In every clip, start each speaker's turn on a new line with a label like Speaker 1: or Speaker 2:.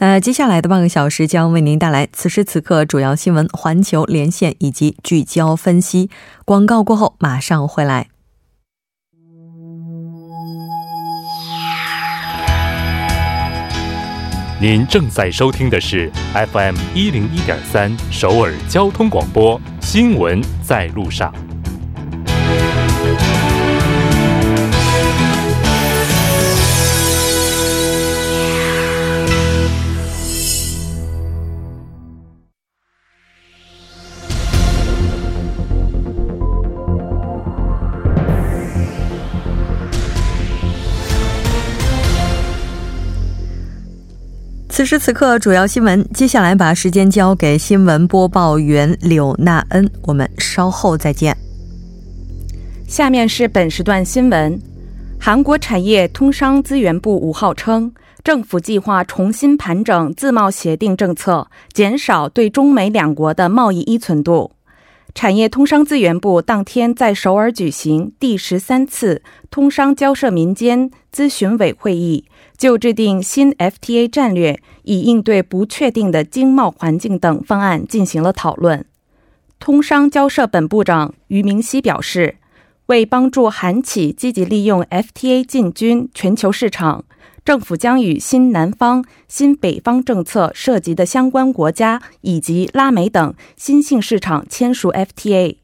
Speaker 1: 那接下来的半个小时将为您带来此时此刻主要新闻、环球连线以及聚焦分析。广告过后马上回来。
Speaker 2: 您正在收听的是 FM 一零一点三首尔交通广播新闻在路上。
Speaker 1: 时此刻，主要新闻。接下来把时间交给新闻播报员柳娜恩，我们稍后再见。
Speaker 3: 下面是本时段新闻：韩国产业通商资源部五号称，政府计划重新盘整自贸协定政策，减少对中美两国的贸易依存度。产业通商资源部当天在首尔举行第十三次通商交涉民间咨询委会议。就制定新 FTA 战略，以应对不确定的经贸环境等方案进行了讨论。通商交涉本部长于明熙表示，为帮助韩企积极利用 FTA 进军全球市场，政府将与新南方、新北方政策涉及的相关国家以及拉美等新兴市场签署 FTA，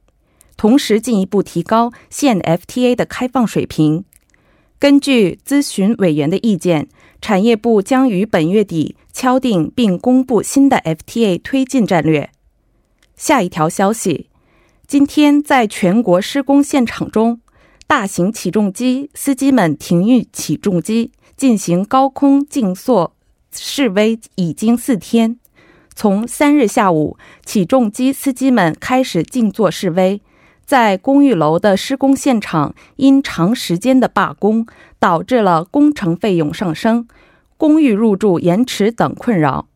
Speaker 3: 同时进一步提高现 FTA 的开放水平。根据咨询委员的意见，产业部将于本月底敲定并公布新的 FTA 推进战略。下一条消息：今天在全国施工现场中，大型起重机司机们停运起重机，进行高空静坐示威已经四天。从三日下午，起重机司机们开始静坐示威。在公寓楼的施工现场，因长时间的罢工，导致了工程费用上升、公寓入住延迟等困扰。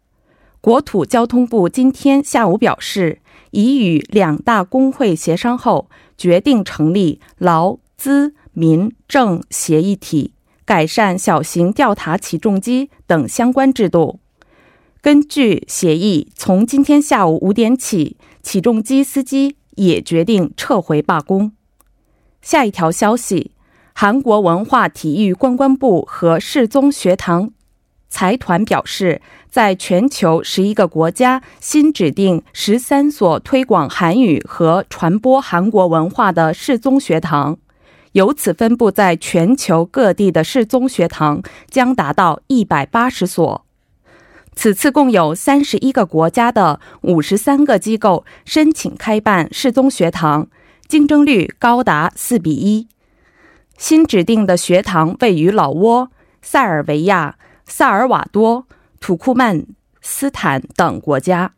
Speaker 3: 国土交通部今天下午表示，已与两大工会协商后，决定成立劳资民政协议体，改善小型吊塔起重机等相关制度。根据协议，从今天下午五点起，起重机司机。也决定撤回罢工。下一条消息：韩国文化体育观光部和世宗学堂财团表示，在全球十一个国家新指定十三所推广韩语和传播韩国文化的世宗学堂，由此分布在全球各地的世宗学堂将达到一百八十所。此次共有三十一个国家的五十三个机构申请开办世宗学堂，竞争率高达四比一。新指定的学堂位于老挝、塞尔维亚、萨尔瓦多、土库曼斯坦等国家。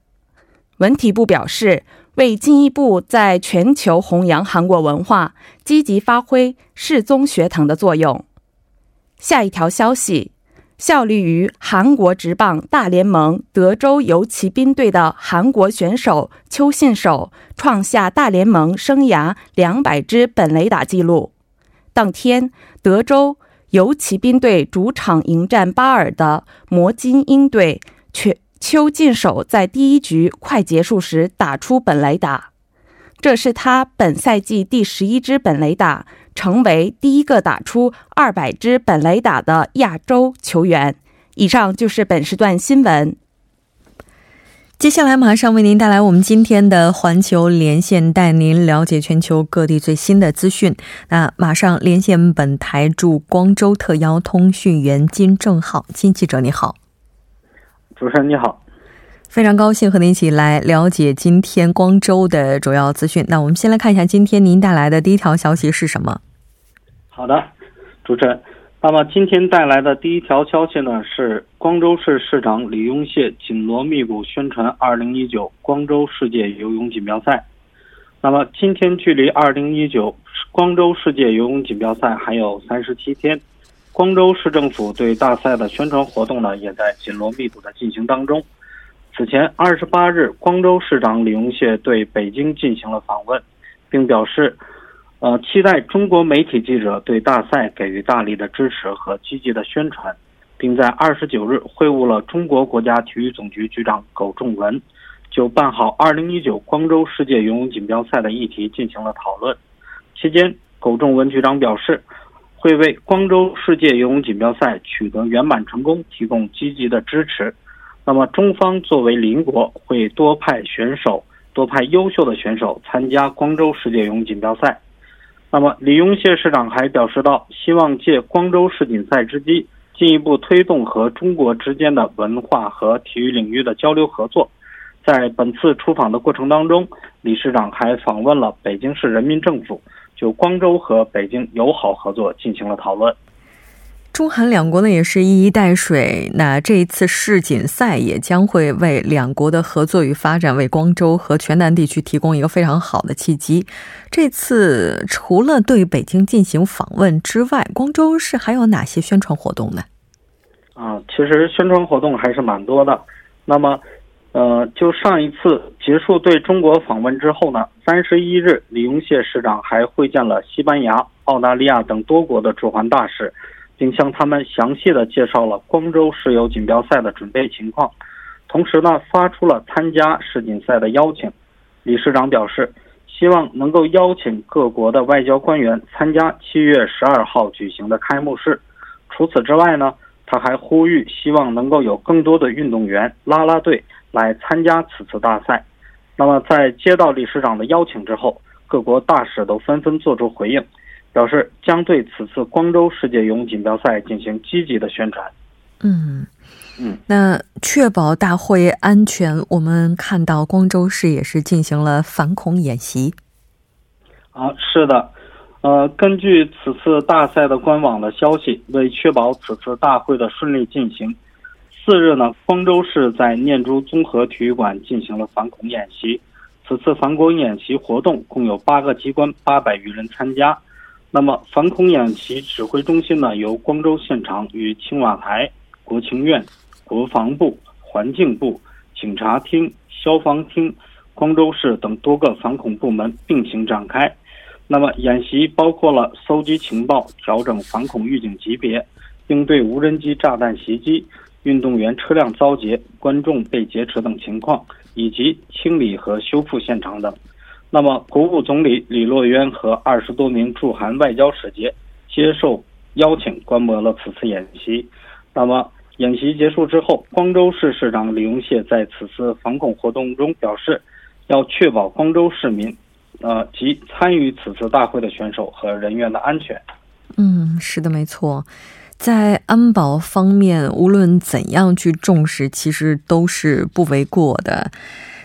Speaker 3: 文体部表示，为进一步在全球弘扬韩国文化，积极发挥世宗学堂的作用。下一条消息。效力于韩国职棒大联盟德州游骑兵队的韩国选手邱信守创下大联盟生涯两百支本垒打纪录。当天，德州游骑兵队主场迎战巴尔的魔金鹰队，却邱进守在第一局快结束时打出本垒打，这是他本赛季第十一支本垒打。成为第一个打出二百支本垒打的亚洲球员。以上就是本时段新闻。
Speaker 1: 接下来马上为您带来我们今天的环球连线，带您了解全球各地最新的资讯。那马上连线本台驻光州特邀通讯员金正浩，金记者你好。
Speaker 4: 主持人你好。
Speaker 1: 非常高兴和您一起来了解今天光州的主要资讯。那我们先来看一下今天您带来的第一条消息是什么？
Speaker 4: 好的，主持人，那么今天带来的第一条消息呢，是光州市市长李永谢紧锣密鼓宣传2019光州世界游泳锦标赛。那么今天距离2019光州世界游泳锦标赛还有三十七天，光州市政府对大赛的宣传活动呢，也在紧锣密鼓的进行当中。此前二十八日，光州市长李荣谢对北京进行了访问，并表示。呃，期待中国媒体记者对大赛给予大力的支持和积极的宣传，并在二十九日会晤了中国国家体育总局局长苟仲文，就办好二零一九光州世界游泳锦标赛的议题进行了讨论。期间，苟仲文局长表示，会为光州世界游泳锦标赛取得圆满成功提供积极的支持。那么，中方作为邻国，会多派选手，多派优秀的选手参加光州世界游泳锦标赛。那么，李永谢市长还表示到，希望借光州世锦赛之机，进一步推动和中国之间的文化和体育领域的交流合作。在本次出访的过程当中，李市长还访问了北京市人民政府，就光州和北京友好合作进行了讨论。
Speaker 1: 中韩两国呢也是一衣带水，那这一次世锦赛也将会为两国的合作与发展，为光州和全南地区提供一个非常好的契机。这次除了对北京进行访问之外，光州市还有哪些宣传活动呢？
Speaker 4: 啊，其实宣传活动还是蛮多的。那么，呃，就上一次结束对中国访问之后呢，三十一日，李永谢市长还会见了西班牙、澳大利亚等多国的驻韩大使。并向他们详细的介绍了光州石油锦标赛的准备情况，同时呢，发出了参加世锦赛的邀请。理事长表示，希望能够邀请各国的外交官员参加七月十二号举行的开幕式。除此之外呢，他还呼吁，希望能够有更多的运动员、啦啦队来参加此次大赛。那么，在接到理事长的邀请之后，各国大使都纷纷作出回应。表示将对此次光州世界游泳锦标赛进行积极的宣传。
Speaker 1: 嗯嗯，那确保大会安全，我们看到光州市也是进行了反恐演习。
Speaker 4: 啊，是的，呃，根据此次大赛的官网的消息，为确保此次大会的顺利进行，四日呢，光州市在念珠综合体育馆进行了反恐演习。此次反恐演习活动共有八个机关，八百余人参加。那么，反恐演习指挥中心呢，由光州县长与青瓦台、国情院、国防部、环境部、警察厅、消防厅、光州市等多个反恐部门并行展开。那么，演习包括了搜集情报、调整反恐预警级别、应对无人机炸弹袭击、运动员车辆遭劫、观众被劫持等情况，以及清理和修复现场等。那么，国务总理李洛渊和二十多名驻韩外交使节接受邀请，观摩了此次演习。那么，演习结束之后，光州市市长李永谢在此次反恐活动中表示，要确保光州市民，呃及参与此次大会的选手和人员的安全。
Speaker 1: 嗯，是的，没错，在安保方面，无论怎样去重视，其实都是不为过的。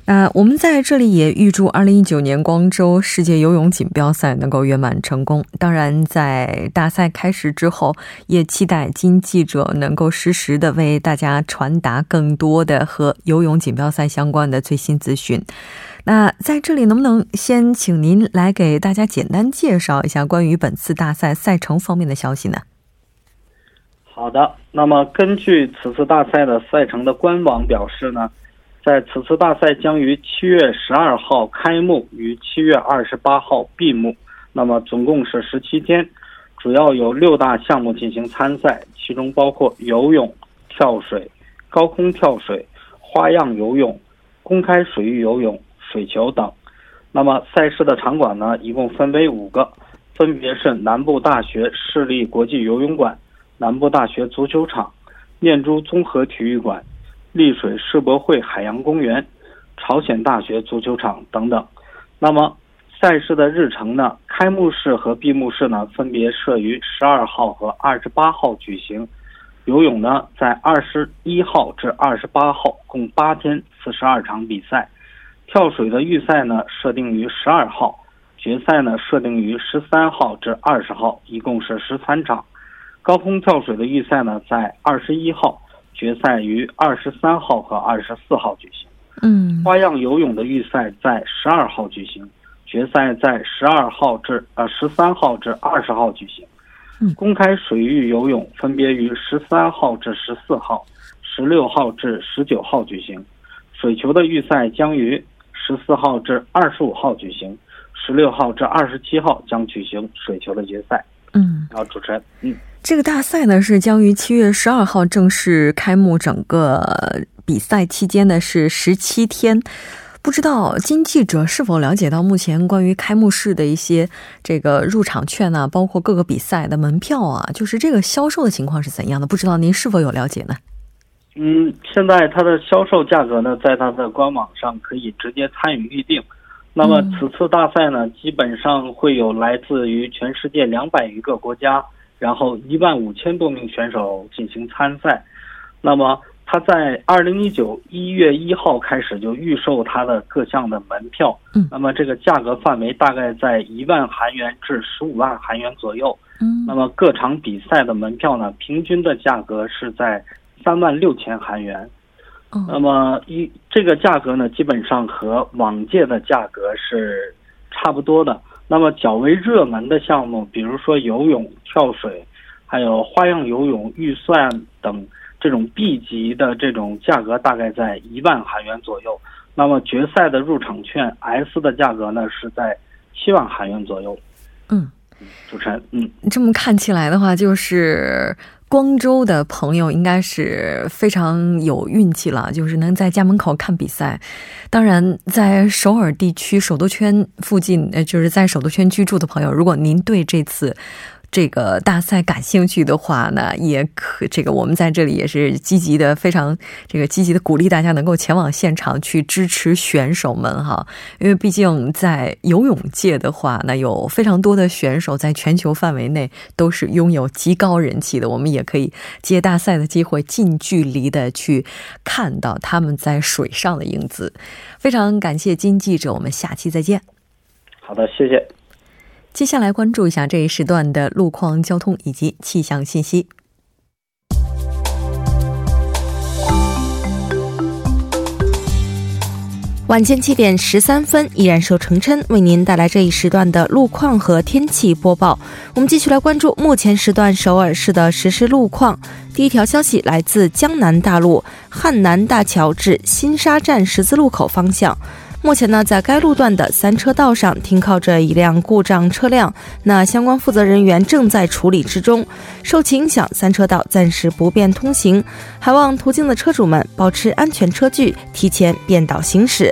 Speaker 1: 那我们在这里也预祝二零一九年光州世界游泳锦标赛能够圆满成功。当然，在大赛开始之后，也期待金记者能够实时的为大家传达更多的和游泳锦标赛相关的最新资讯。那在这里，能不能先请您来给大家简单介绍一下关于本次大赛赛程方面的消息呢？
Speaker 4: 好的，那么根据此次大赛的赛程的官网表示呢。在此次大赛将于七月十二号开幕，于七月二十八号闭幕。那么总共是十七天，主要有六大项目进行参赛，其中包括游泳、跳水、高空跳水、花样游泳、公开水域游泳、水球等。那么赛事的场馆呢，一共分为五个，分别是南部大学市立国际游泳馆、南部大学足球场、念珠综合体育馆。丽水世博会海洋公园、朝鲜大学足球场等等。那么赛事的日程呢？开幕式和闭幕式呢，分别设于十二号和二十八号举行。游泳呢，在二十一号至二十八号，共八天四十二场比赛。跳水的预赛呢，设定于十二号，决赛呢设定于十三号至二十号，一共是十三场。高空跳水的预赛呢在二十一号，决赛于二十三号和二十四号举行。
Speaker 1: 嗯，
Speaker 4: 花样游泳的预赛在十二号举行，决赛在十二号至呃十三号至二十号举行。
Speaker 1: 嗯
Speaker 4: 公开水域游泳分别于十三号至十四号、十六号至十九号举行。水球的预赛将于十四号至二十五号举行，十六号至二十七号将举行水球的决赛。
Speaker 1: 嗯，
Speaker 4: 然后主持人，嗯，
Speaker 1: 这个大赛呢是将于七月十二号正式开幕，整个比赛期间呢是十七天。不知道金记者是否了解到目前关于开幕式的一些这个入场券啊，包括各个比赛的门票啊，就是这个销售的情况是怎样的？不知道您是否有了解呢？
Speaker 4: 嗯，现在它的销售价格呢，在它的官网上可以直接参与预定。那么
Speaker 1: 嗯
Speaker 4: 此次大赛呢，基本上会有来自于全世界两百余个国家，然后一万五千多名选手进行参赛。那么他在二零一九一月一号开始就预售他的各项的门票。
Speaker 1: 嗯
Speaker 4: 那么这个价格范围大概在一万韩元至十五万韩元左右。
Speaker 1: 嗯
Speaker 4: 那么各场比赛的门票呢，平均的价格是在三万六千韩元。那
Speaker 1: 哦
Speaker 4: 么一这个价格呢，基本上和往届的价格是差不多的。那么较为热门的项目，比如说游泳、跳水，还有花样游泳、预算等这种 B 级的这种价格，大概在一万韩元左右。那么决赛的入场券 S 的价格呢，是在七万韩元左右。
Speaker 1: 嗯，
Speaker 4: 主持人，嗯。
Speaker 1: 这么看起来的话，就是光州的朋友应该是非常有运气了，就是能在家门口看比赛。当然，在首尔地区首都圈附近，呃，就是在首都圈居住的朋友，如果您对这次。这个大赛感兴趣的话呢，也可这个我们在这里也是积极的，非常这个积极的鼓励大家能够前往现场去支持选手们哈，因为毕竟在游泳界的话，那有非常多的选手在全球范围内都是拥有极高人气的，我们也可以借大赛的机会近距离的去看到他们在水上的英姿。非常感谢金记者，我们下期再见。
Speaker 4: 好的，谢谢。
Speaker 1: 接下来关注一下这一时段的路况、交通以及气象信息。
Speaker 5: 晚间七点十三分，依然受程琛为您带来这一时段的路况和天气播报。我们继续来关注目前时段首尔市的实时路况。第一条消息来自江南大路汉南大桥至新沙站十字路口方向。目前呢，在该路段的三车道上停靠着一辆故障车辆，那相关负责人员正在处理之中。受其影响，三车道暂时不便通行，还望途经的车主们保持安全车距，提前变道行驶。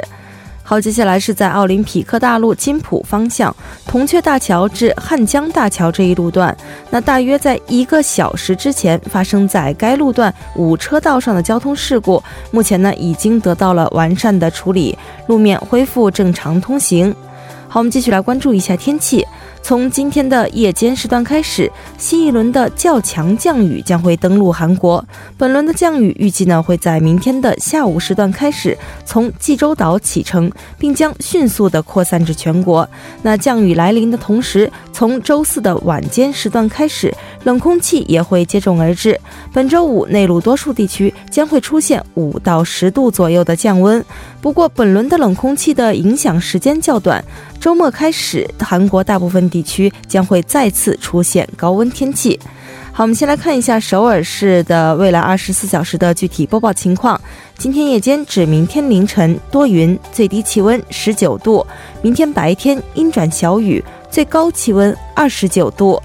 Speaker 5: 好，接下来是在奥林匹克大路金浦方向铜雀大桥至汉江大桥这一路段，那大约在一个小时之前发生在该路段五车道上的交通事故，目前呢已经得到了完善的处理，路面恢复正常通行。好，我们继续来关注一下天气。从今天的夜间时段开始，新一轮的较强降雨将会登陆韩国。本轮的降雨预计呢会在明天的下午时段开始，从济州岛启程，并将迅速的扩散至全国。那降雨来临的同时，从周四的晚间时段开始，冷空气也会接踵而至。本周五内陆多数地区将会出现五到十度左右的降温。不过，本轮的冷空气的影响时间较短，周末开始，韩国大部分地区将会再次出现高温天气。好，我们先来看一下首尔市的未来二十四小时的具体播报情况。今天夜间至明天凌晨多云，最低气温十九度；明天白天阴转小雨，最高气温二十九度。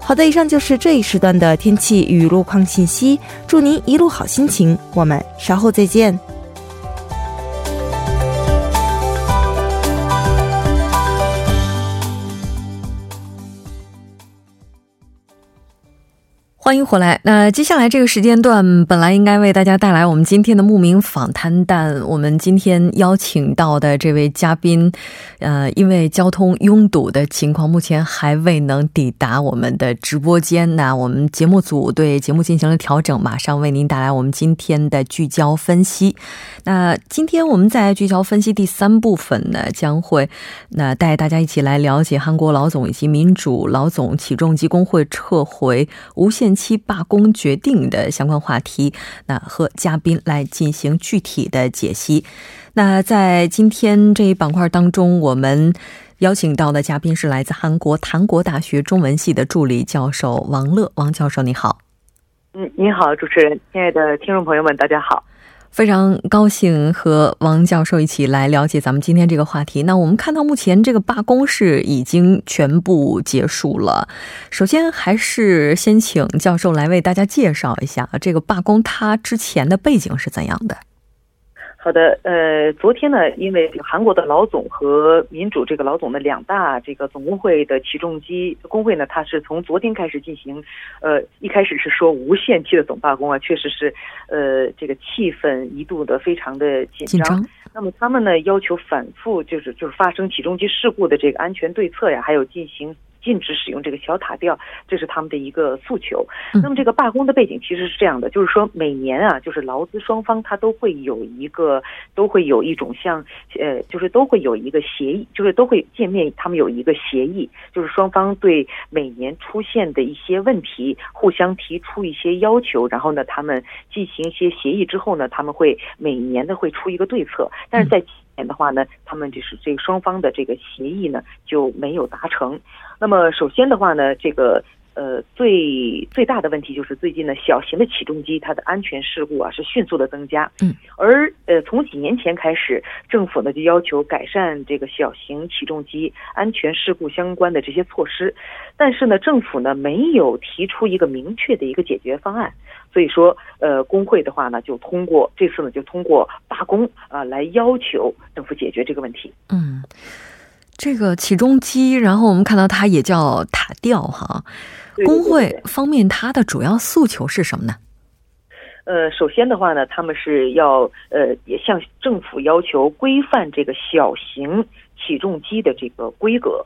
Speaker 5: 好的，以上就是这一时段的天气与路况信息。祝您一路好心情，我们稍后再见。
Speaker 1: 欢迎回来。那接下来这个时间段，本来应该为大家带来我们今天的慕名访谈，但我们今天邀请到的这位嘉宾，呃，因为交通拥堵的情况，目前还未能抵达我们的直播间。那我们节目组对节目进行了调整，马上为您带来我们今天的聚焦分析。那今天我们在聚焦分析第三部分呢，将会那带大家一起来了解韩国老总以及民主老总起重机工会撤回无限期罢工决定的相关话题，那和嘉宾来进行具体的解析。那在今天这一板块当中，我们邀请到的嘉宾是来自韩国檀国大学中文系的助理教授王乐。王教授，你好。
Speaker 6: 嗯，你好，主持人，亲爱的听众朋友们，大家好。
Speaker 1: 非常高兴和王教授一起来了解咱们今天这个话题。那我们看到目前这个罢工是已经全部结束了。首先，还是先请教授来为大家介绍一下这个罢工它之前的背景是怎样的。
Speaker 6: 好的，呃，昨天呢，因为韩国的老总和民主这个老总的两大这个总工会的起重机工会呢，它是从昨天开始进行，呃，一开始是说无限期的总罢工啊，确实是，呃，这个气氛一度的非常的紧张。那么他们呢要求反复就是就是发生起重机事故的这个安全对策呀，还有进行。禁止使用这个小塔吊，这是他们的一个诉求。那么这个罢工的背景其实是这样的，就是说每年啊，就是劳资双方他都会有一个，都会有一种像呃，就是都会有一个协议，就是都会见面，他们有一个协议，就是双方对每年出现的一些问题互相提出一些要求，然后呢，他们进行一些协议之后呢，他们会每年的会出一个对策，但是在。年的话呢，他们就是这个双方的这个协议呢就没有达成。那么首先的话呢，这个呃最最大的问题就是最近呢小型的起重机它的安全事故啊是迅速的增加。嗯。而呃从几年前开始，政府呢就要求改善这个小型起重机安全事故相关的这些措施，但是呢政府呢没有提出一个明确的一个解决方案。所以说，呃，工会的话呢，就通过这次呢，就通过罢工啊，来要求政府解决这个问题。
Speaker 1: 嗯，这个起重机，然后我们看到它也叫塔吊哈。工会方面，它的主要诉求是什么呢？
Speaker 6: 呃，首先的话呢，他们是要呃，也向政府要求规范这个小型起重机的这个规格。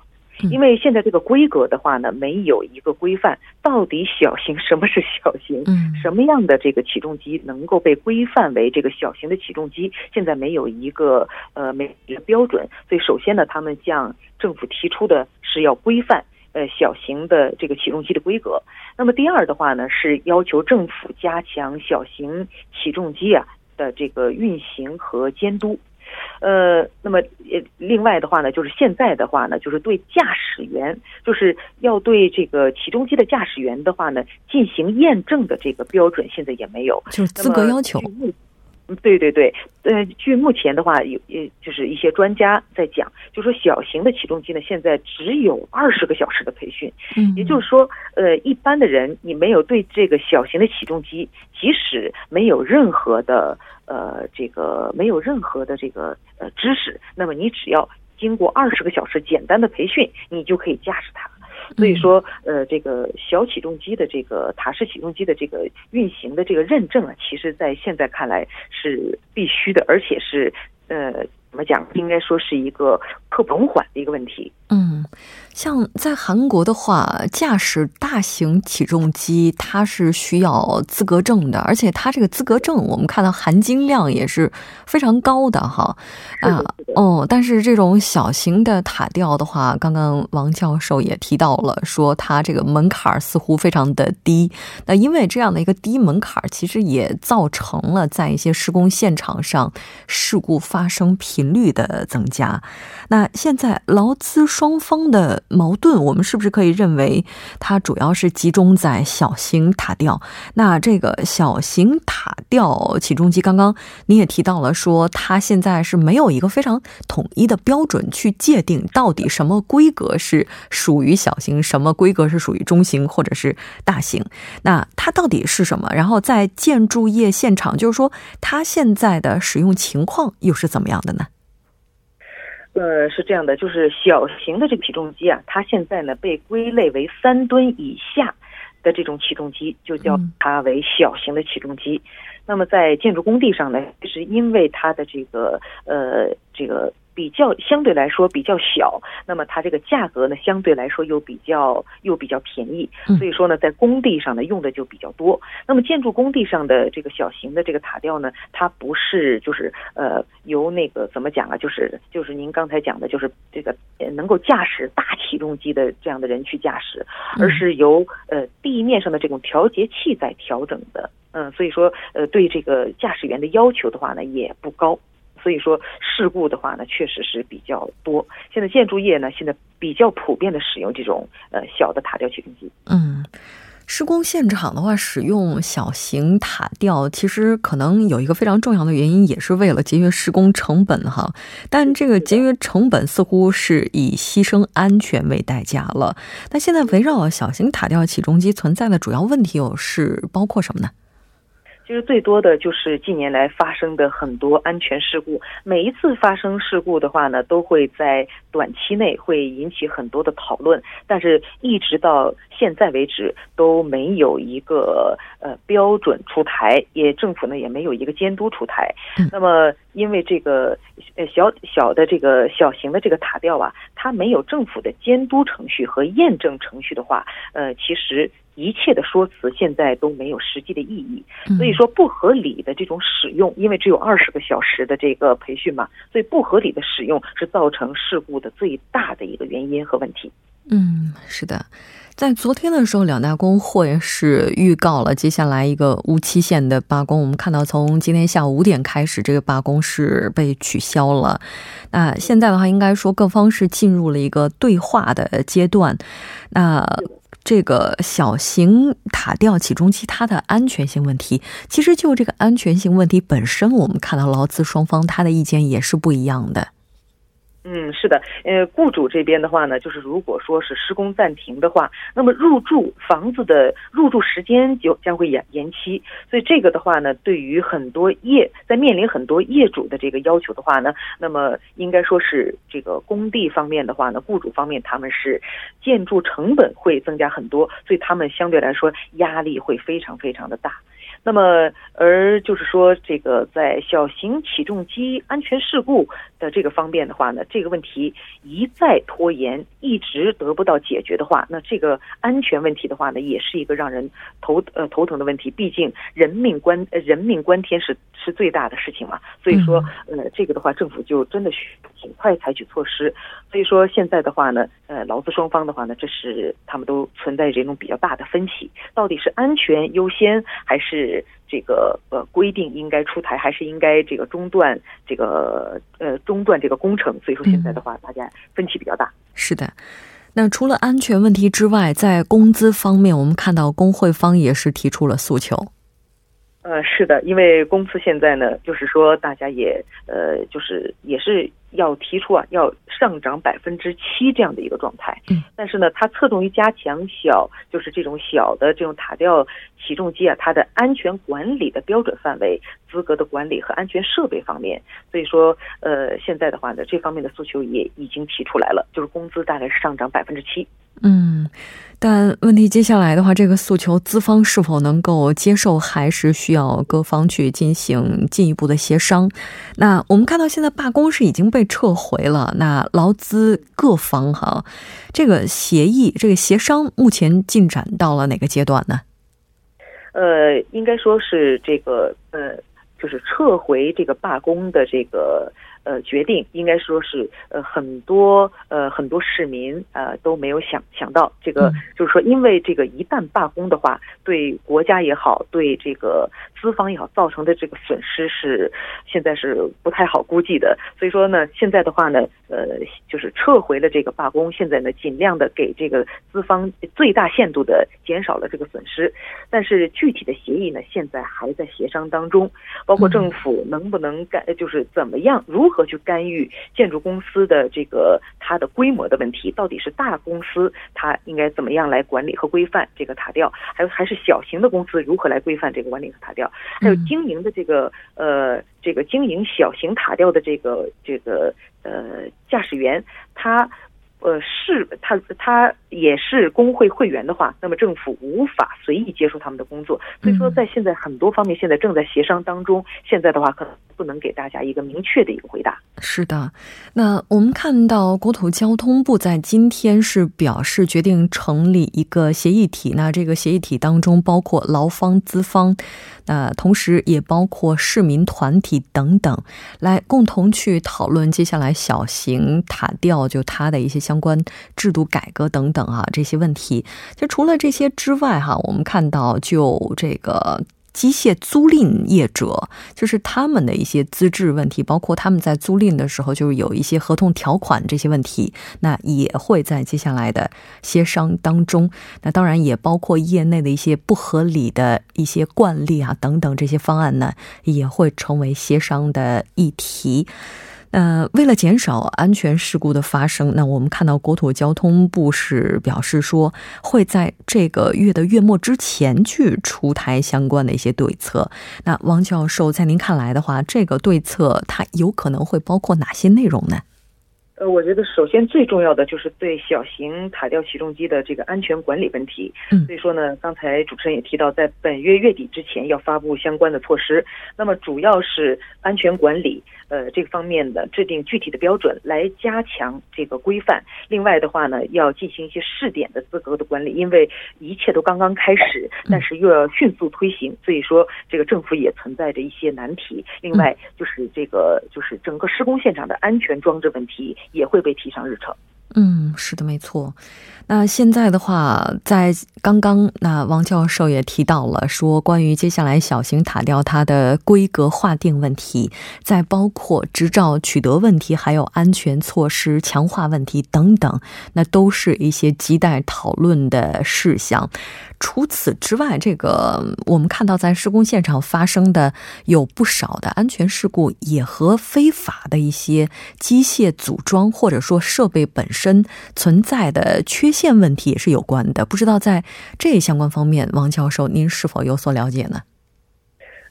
Speaker 6: 因为现在这个规格的话呢，没有一个规范，到底小型什么是小型？嗯，什么样的这个起重机能够被规范为这个小型的起重机？现在没有一个呃没一个标准，所以首先呢，他们向政府提出的是要规范呃小型的这个起重机的规格。那么第二的话呢，是要求政府加强小型起重机啊的这个运行和监督。呃，那么呃，另外的话呢，就是现在的话呢，就是对驾驶员，就是要对这个起重机的驾驶员的话呢，进行验证的这个标准，现在也没有，
Speaker 1: 就是资格要求。
Speaker 6: 对对对，呃，据目前的话，有呃，就是一些专家在讲，就说小型的起重机呢，现在只有二十个小时的培训，嗯，也就是说，呃，一般的人你没有对这个小型的起重机，即使没有任何的呃这个没有任何的这个呃知识，那么你只要经过二十个小时简单的培训，你就可以驾驶它。所以说，呃，这个小起重机的这个塔式起重机的这个运行的这个认证啊，其实在现在看来是必须的，而且是呃，怎么讲？应该说是一个刻不容缓的一个问题。
Speaker 1: 嗯。像在韩国的话，驾驶大型起重机它是需要资格证的，而且它这个资格证我们看到含金量也是非常高的哈。啊，哦，但是这种小型的塔吊的话，刚刚王教授也提到了，说它这个门槛似乎非常的低。那因为这样的一个低门槛，其实也造成了在一些施工现场上事故发生频率的增加。那现在劳资双方的。矛盾，我们是不是可以认为它主要是集中在小型塔吊？那这个小型塔吊起重机，刚刚你也提到了，说它现在是没有一个非常统一的标准去界定到底什么规格是属于小型，什么规格是属于中型或者是大型？那它到底是什么？然后在建筑业现场，就是说它现在的使用情况又是怎么样的呢？
Speaker 6: 呃，是这样的，就是小型的这个起重机啊，它现在呢被归类为三吨以下的这种起重机，就叫它为小型的起重机。那么在建筑工地上呢，就是因为它的这个呃这个。比较相对来说比较小，那么它这个价格呢相对来说又比较又比较便宜，所以说呢在工地上呢用的就比较多。那么建筑工地上的这个小型的这个塔吊呢，它不是就是呃由那个怎么讲啊，就是就是您刚才讲的，就是这个能够驾驶大起重机的这样的人去驾驶，而是由呃地面上的这种调节器在调整的。嗯，所以说呃对这个驾驶员的要求的话呢也不高。所以说事故的话呢，确实是比较多。现在建筑业呢，现在比较普遍的使用这种呃小的塔吊起重机。
Speaker 1: 嗯，施工现场的话，使用小型塔吊，其实可能有一个非常重要的原因，也是为了节约施工成本哈。但这个节约成本似乎是以牺牲安全为代价了。那现在围绕小型塔吊起重机存在的主要问题有是包括什么呢？
Speaker 6: 其实最多的就是近年来发生的很多安全事故。每一次发生事故的话呢，都会在短期内会引起很多的讨论，但是一直到现在为止都没有一个呃标准出台，也政府呢也没有一个监督出台。那么因为这个呃小小的这个小型的这个塔吊啊，它没有政府的监督程序和验证程序的话，呃，其实。一切的说辞现在都没有实际的意义，所以说不合理的这种使用，因为只有二十个小时的这个培训嘛，所以不合理的使用是造成事故的最大的一个原因和问题。
Speaker 1: 嗯，是的，在昨天的时候，两大工会是预告了接下来一个无期限的罢工。我们看到，从今天下午五点开始，这个罢工是被取消了。那现在的话，应该说各方是进入了一个对话的阶段。那。这个小型塔吊起重机它的安全性问题，其实就这个安全性问题本身，我们看到劳资双方他的意见也是不一样的。
Speaker 6: 嗯，是的，呃，雇主这边的话呢，就是如果说是施工暂停的话，那么入住房子的入住时间就将会延延期，所以这个的话呢，对于很多业在面临很多业主的这个要求的话呢，那么应该说是这个工地方面的话呢，雇主方面他们是建筑成本会增加很多，所以他们相对来说压力会非常非常的大。那么，而就是说，这个在小型起重机安全事故的这个方面的话呢，这个问题一再拖延，一直得不到解决的话，那这个安全问题的话呢，也是一个让人头呃头疼的问题。毕竟人命关人命关天是是最大的事情嘛。所以说，呃，这个的话，政府就真的需尽快采取措施。所以说，现在的话呢，呃，劳资双方的话呢，这是他们都存在这种比较大的分歧，到底是安全优先还是？这个呃规定应该出台，还是应该这个中断这个呃中断这个工程？所以说现在的话，大家分歧比较大。
Speaker 1: 是的，那除了安全问题之外，在工资方面，我们看到工会方也是提出了诉求。
Speaker 6: 呃，是的，因为公司现在呢，就是说大家也呃，就是也是。要提出啊，要上涨百分之七这样的一个状态。嗯，但是呢，它侧重于加强小，就是这种小的这种塔吊起重机啊，它的安全管理的标准范围、资格的管理和安全设备方面。所以说，呃，现在的话呢，这方面的诉求也已经提出来了，就是工资大概是上涨百分之七。
Speaker 1: 嗯。但问题接下来的话，这个诉求资方是否能够接受，还是需要各方去进行进一步的协商。那我们看到现在罢工是已经被撤回了，那劳资各方哈，这个协议、这个协商目前进展到了哪个阶段呢？
Speaker 6: 呃，应该说是这个呃，就是撤回这个罢工的这个。呃，决定应该说是呃很多呃很多市民呃都没有想想到这个，就是说因为这个一旦罢工的话，对国家也好，对这个资方也好，造成的这个损失是现在是不太好估计的。所以说呢，现在的话呢，呃，就是撤回了这个罢工，现在呢尽量的给这个资方最大限度的减少了这个损失。但是具体的协议呢，现在还在协商当中，包括政府能不能干，就是怎么样如。如何去干预建筑公司的这个它的规模的问题？到底是大公司它应该怎么样来管理和规范这个塔吊？还有还是小型的公司如何来规范这个管理和塔吊？还有经营的这个呃这个经营小型塔吊的这个这个呃驾驶员他。呃，是他他也是工会会员的话，那么政府无法随意接受他们的工作。所以说，在现在很多方面，现在正在协商当中。现在的话，可能不能给大家一个明确的一个回答。
Speaker 1: 是的，那我们看到国土交通部在今天是表示决定成立一个协议体，那这个协议体当中包括劳方、资方，那同时也包括市民团体等等，来共同去讨论接下来小型塔吊就它的一些。相关制度改革等等啊，这些问题，就除了这些之外哈，我们看到就这个机械租赁业者，就是他们的一些资质问题，包括他们在租赁的时候，就是有一些合同条款这些问题，那也会在接下来的协商当中。那当然也包括业内的一些不合理的一些惯例啊等等，这些方案呢也会成为协商的议题。呃，为了减少安全事故的发生，那我们看到国土交通部是表示说，会在这个月的月末之前去出台相关的一些对策。那汪教授，在您看来的话，这个对策它有可能会包括哪些内容呢？
Speaker 6: 呃，我觉得首先最重要的就是对小型塔吊起重机的这个安全管理问题。嗯，所以说呢，刚才主持人也提到，在本月月底之前要发布相关的措施。那么主要是安全管理。呃，这个方面的制定具体的标准来加强这个规范。另外的话呢，要进行一些试点的资格的管理，因为一切都刚刚开始，但是又要迅速推行，所以说这个政府也存在着一些难题。另外就是这个就是整个施工现场的安全装置问题也会被提上日程。
Speaker 1: 嗯，是的，没错。那现在的话，在刚刚那王教授也提到了，说关于接下来小型塔吊它的规格划定问题，在包括执照取得问题，还有安全措施强化问题等等，那都是一些亟待讨论的事项。除此之外，这个我们看到在施工现场发生的有不少的安全事故，也和非法的一些机械组装或者说设备本身身存在的缺陷问题也是有关的。不知道在这相关方面，王教授您是否有所了解呢？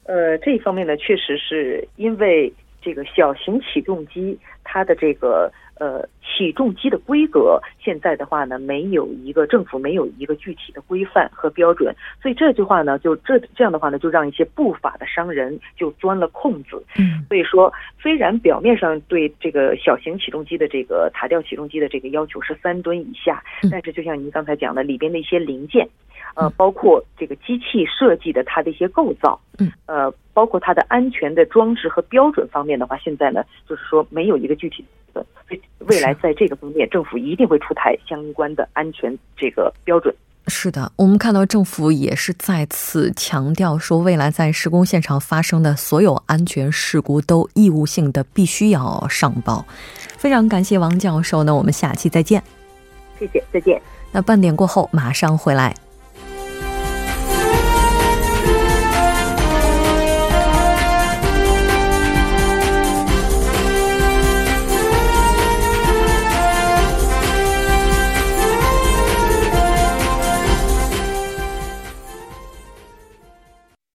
Speaker 6: 呃，这一方面呢，确实是因为这个小型起重机它的这个。呃，起重机的规格现在的话呢，没有一个政府没有一个具体的规范和标准，所以这句话呢，就这这样的话呢，就让一些不法的商人就钻了空子。嗯，所以说，虽然表面上对这个小型起重机的这个塔吊起重机的这个要求是三吨以下，但是就像您刚才讲的，里边的一些零件。呃，包括这个机器设计的它的一些构造，嗯，呃，包括它的安全的装置和标准方面的话，现在呢，就是说没有一个具体的，未来在这个方面，政府一定会出台相关的安全这个标准。
Speaker 1: 是的，我们看到政府也是再次强调说，未来在施工现场发生的所有安全事故都义务性的必须要上报。非常感谢王教授，那我们下期再见。
Speaker 6: 谢谢，再见。
Speaker 1: 那半点过后马上回来。